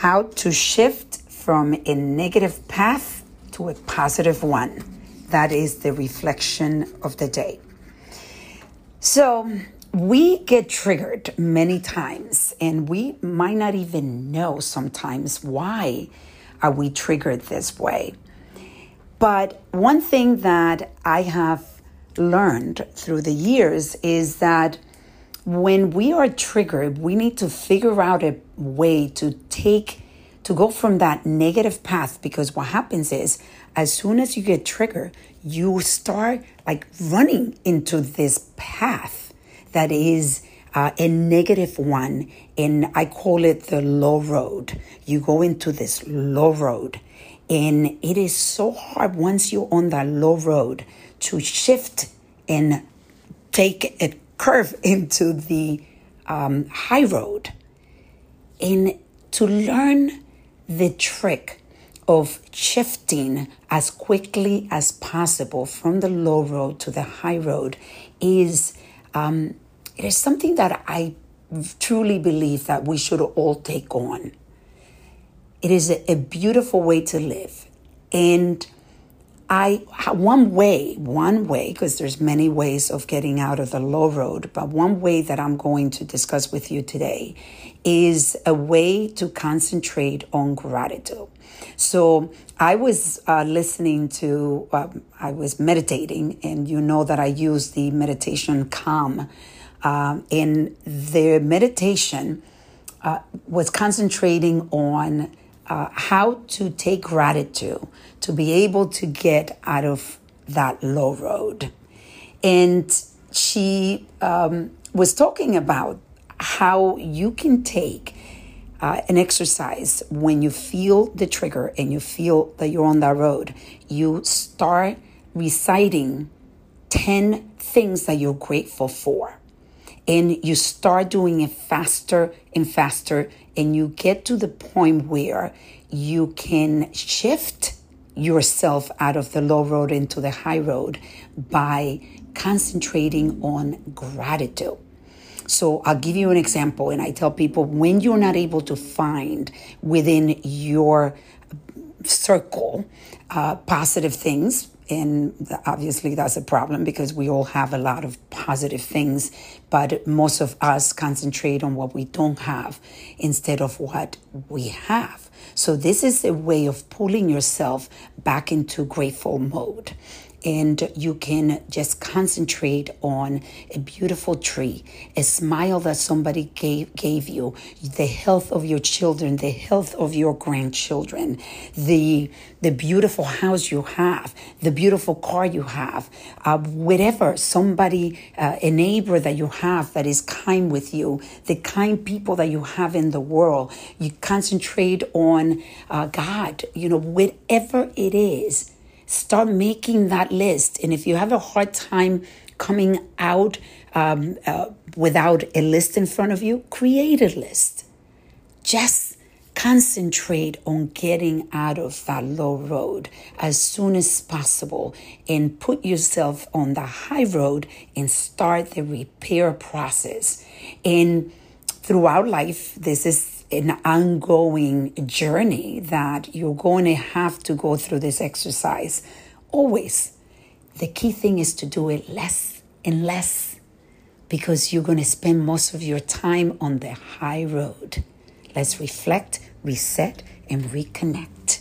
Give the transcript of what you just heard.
how to shift from a negative path to a positive one. That is the reflection of the day. So, we get triggered many times and we might not even know sometimes why are we triggered this way. But one thing that I have learned through the years is that when we are triggered, we need to figure out a way to take, to go from that negative path because what happens is as soon as you get triggered, you start like running into this path that is uh, a negative one. And I call it the low road. You go into this low road. And it is so hard once you're on that low road to shift and take a curve into the um, high road and to learn the trick of shifting as quickly as possible from the low road to the high road is um, it is something that I truly believe that we should all take on. It is a, a beautiful way to live, and I one way, one way, because there's many ways of getting out of the low road, but one way that I'm going to discuss with you today is a way to concentrate on gratitude. So I was uh, listening to, uh, I was meditating, and you know that I use the meditation calm. Um, and the meditation uh, was concentrating on uh, how to take gratitude to be able to get out of that low road. And she um, was talking about how you can take uh, an exercise when you feel the trigger and you feel that you're on that road. You start reciting 10 things that you're grateful for. And you start doing it faster and faster, and you get to the point where you can shift yourself out of the low road into the high road by concentrating on gratitude. So I'll give you an example, and I tell people when you're not able to find within your circle uh, positive things, and obviously that's a problem because we all have a lot of positive things, but most of us concentrate on what we don't have instead of what we have. So, this is a way of pulling yourself back into grateful mode and you can just concentrate on a beautiful tree, a smile that somebody gave, gave you, the health of your children, the health of your grandchildren, the, the beautiful house you have, the beautiful car you have, uh, whatever, somebody, uh, a neighbor that you have that is kind with you, the kind people that you have in the world. You concentrate on uh, God, you know, whatever it is Start making that list. And if you have a hard time coming out um, uh, without a list in front of you, create a list. Just concentrate on getting out of that low road as soon as possible and put yourself on the high road and start the repair process. And throughout life, this is an ongoing journey that you're going to have to go through this exercise. Always. The key thing is to do it less and less because you're going to spend most of your time on the high road. Let's reflect, reset, and reconnect.